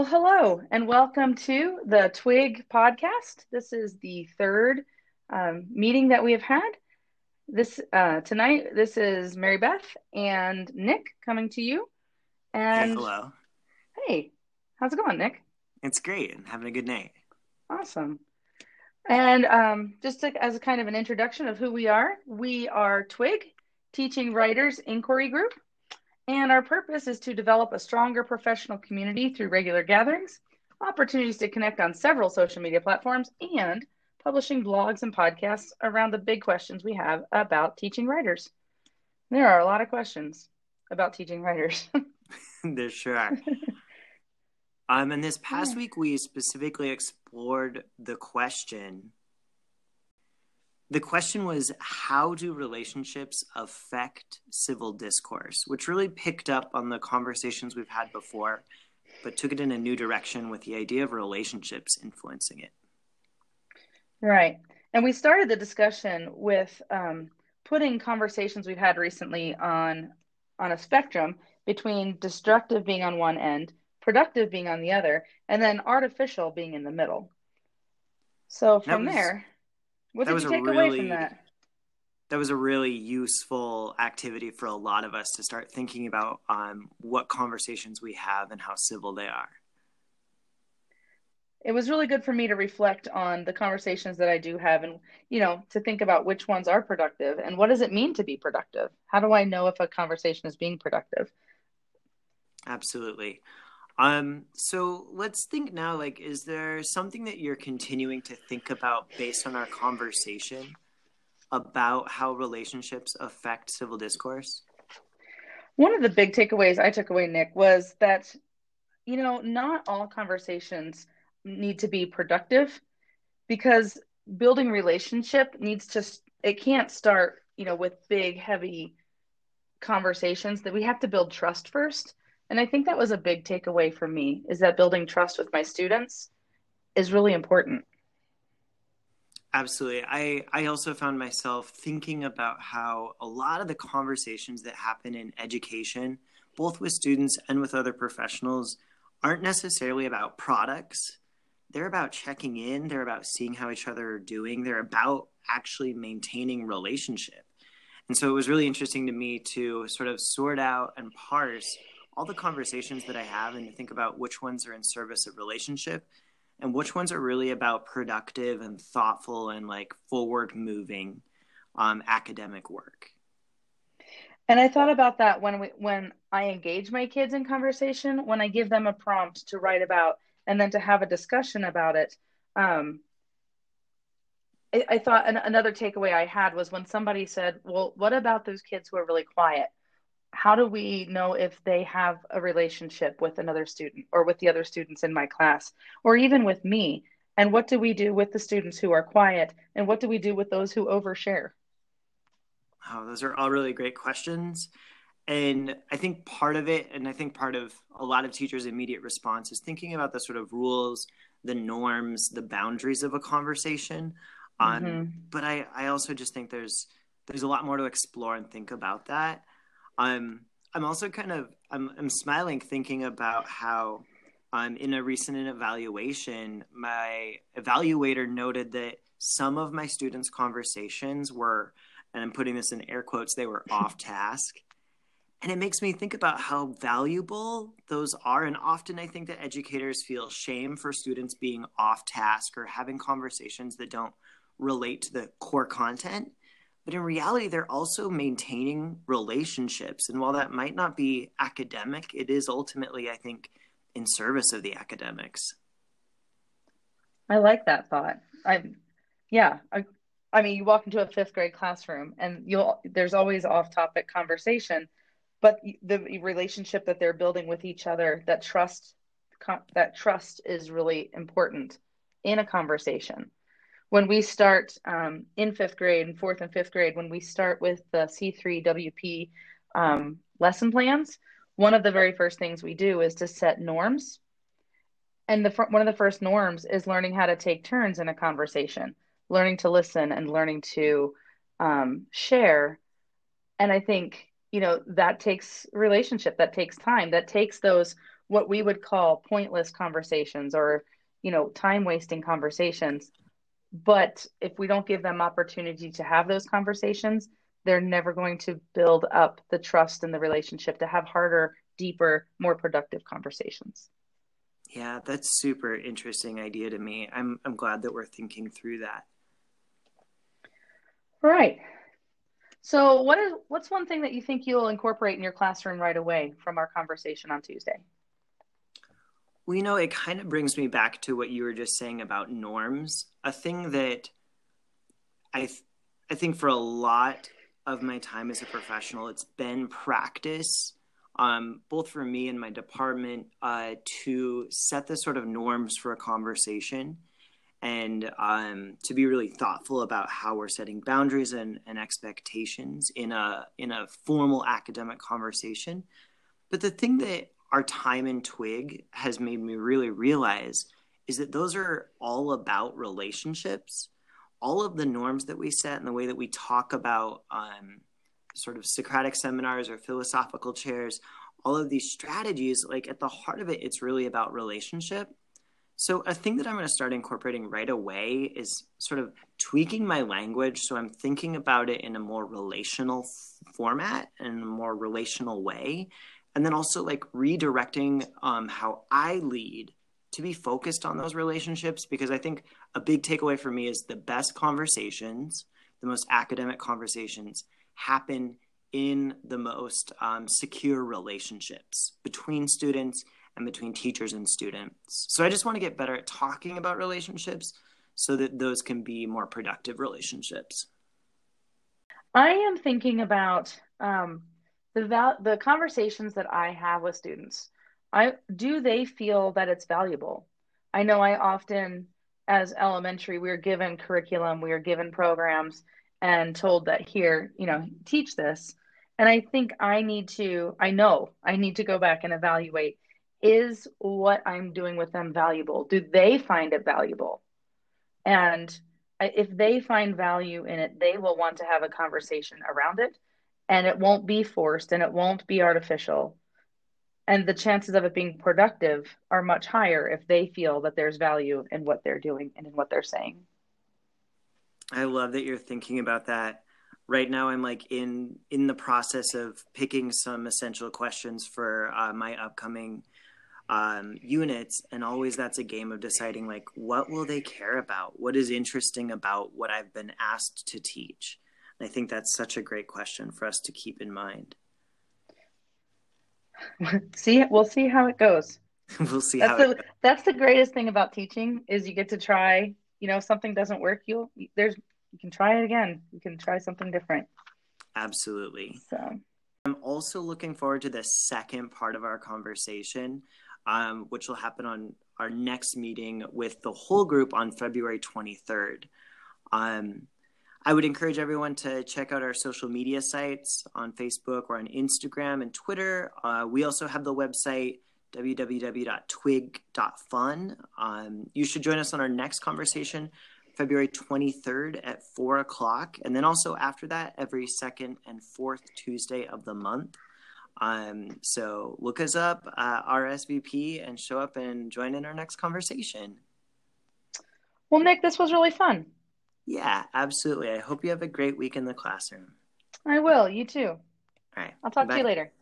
Well, hello and welcome to the Twig podcast. This is the third um, meeting that we have had. This uh, tonight, this is Mary Beth and Nick coming to you. And hey, hello. Hey, how's it going, Nick? It's great. I'm having a good night. Awesome. And um, just to, as a kind of an introduction of who we are, we are Twig, Teaching Writers Inquiry Group. And our purpose is to develop a stronger professional community through regular gatherings, opportunities to connect on several social media platforms, and publishing blogs and podcasts around the big questions we have about teaching writers. There are a lot of questions about teaching writers. there sure are. um, and this past week, we specifically explored the question the question was how do relationships affect civil discourse? Which really picked up on the conversations we've had before but took it in a new direction with the idea of relationships influencing it. Right. And we started the discussion with um, putting conversations we've had recently on on a spectrum between destructive being on one end productive being on the other and then artificial being in the middle. So from was... there what that did you take really, away from that? That was a really useful activity for a lot of us to start thinking about um, what conversations we have and how civil they are. It was really good for me to reflect on the conversations that I do have and, you know, to think about which ones are productive and what does it mean to be productive? How do I know if a conversation is being productive? Absolutely. Um, so let's think now, like, is there something that you're continuing to think about based on our conversation about how relationships affect civil discourse? One of the big takeaways I took away, Nick, was that, you know, not all conversations need to be productive because building relationship needs to, it can't start, you know, with big, heavy conversations that we have to build trust first and I think that was a big takeaway for me is that building trust with my students is really important. Absolutely. I, I also found myself thinking about how a lot of the conversations that happen in education, both with students and with other professionals, aren't necessarily about products. They're about checking in, they're about seeing how each other are doing, they're about actually maintaining relationship. And so it was really interesting to me to sort of sort out and parse all the conversations that I have and to think about which ones are in service of relationship and which ones are really about productive and thoughtful and like forward moving um, academic work. And I thought about that when we when I engage my kids in conversation, when I give them a prompt to write about and then to have a discussion about it. Um, I, I thought an, another takeaway I had was when somebody said, "Well, what about those kids who are really quiet?" How do we know if they have a relationship with another student or with the other students in my class or even with me? And what do we do with the students who are quiet? And what do we do with those who overshare? Oh those are all really great questions. And i think part of it and i think part of a lot of teachers immediate response is thinking about the sort of rules the norms the boundaries of a conversation. Um, mm-hmm. but I, I also just think there's there's a lot more to explore and think about that I'm I'm also kind of I'm I'm smiling thinking about how um, in a recent evaluation, my evaluator noted that some of my students' conversations were, and I'm putting this in air quotes, they were off task. And it makes me think about how valuable those are. And often I think that educators feel shame for students being off task or having conversations that don't relate to the core content. But in reality, they're also maintaining relationships. And while that might not be academic, it is ultimately, I think, in service of the academics. I like that thought. I, yeah, I, I mean, you walk into a fifth grade classroom and you'll there's always off topic conversation, but the relationship that they're building with each other, that trust, that trust is really important in a conversation when we start um, in fifth grade and fourth and fifth grade, when we start with the C3WP um, lesson plans, one of the very first things we do is to set norms. And the one of the first norms is learning how to take turns in a conversation, learning to listen and learning to um, share. And I think you know that takes relationship, that takes time, that takes those what we would call pointless conversations or you know time wasting conversations but if we don't give them opportunity to have those conversations they're never going to build up the trust in the relationship to have harder deeper more productive conversations. Yeah that's super interesting idea to me. I'm i'm glad that we're thinking through that. Right. So what is what's one thing that you think you'll incorporate in your classroom right away from our conversation on tuesday well, you know, it kind of brings me back to what you were just saying about norms. A thing that I, th- I think for a lot of my time as a professional, it's been practice, um, both for me and my department, uh, to set the sort of norms for a conversation and um, to be really thoughtful about how we're setting boundaries and, and expectations in a in a formal academic conversation. But the thing that our time in Twig has made me really realize is that those are all about relationships. All of the norms that we set and the way that we talk about um, sort of Socratic seminars or philosophical chairs, all of these strategies, like at the heart of it, it's really about relationship. So, a thing that I'm going to start incorporating right away is sort of tweaking my language. So, I'm thinking about it in a more relational format and a more relational way and then also like redirecting um, how I lead to be focused on those relationships because I think a big takeaway for me is the best conversations, the most academic conversations happen in the most um, secure relationships between students and between teachers and students. So I just want to get better at talking about relationships so that those can be more productive relationships. I am thinking about um, the val- the conversations that I have with students, I do they feel that it's valuable? I know I often as elementary we are given curriculum, we are given programs and told that here, you know, teach this. And I think I need to I know I need to go back and evaluate is what I'm doing with them valuable? Do they find it valuable? And uh, if they find value in it, they will want to have a conversation around it and it won't be forced and it won't be artificial. And the chances of it being productive are much higher if they feel that there's value in what they're doing and in what they're saying. I love that you're thinking about that. Right now, I'm like in in the process of picking some essential questions for uh, my upcoming um, units, and always that's a game of deciding like what will they care about, what is interesting about what I've been asked to teach I think that's such a great question for us to keep in mind. see, we'll see how it goes. we'll see that's how the, that's the greatest thing about teaching is you get to try. You know, if something doesn't work, you'll there's you can try it again. You can try something different. Absolutely. So I'm also looking forward to the second part of our conversation, um, which will happen on our next meeting with the whole group on February 23rd. Um, I would encourage everyone to check out our social media sites on Facebook or on Instagram and Twitter. Uh, we also have the website www.twig.fun. Um, you should join us on our next conversation, February 23rd at 4 o'clock. And then also after that, every second and fourth Tuesday of the month. Um, so look us up, uh, RSVP, and show up and join in our next conversation. Well, Nick, this was really fun. Yeah, absolutely. I hope you have a great week in the classroom. I will. You too. All right. I'll talk Bye. to you later.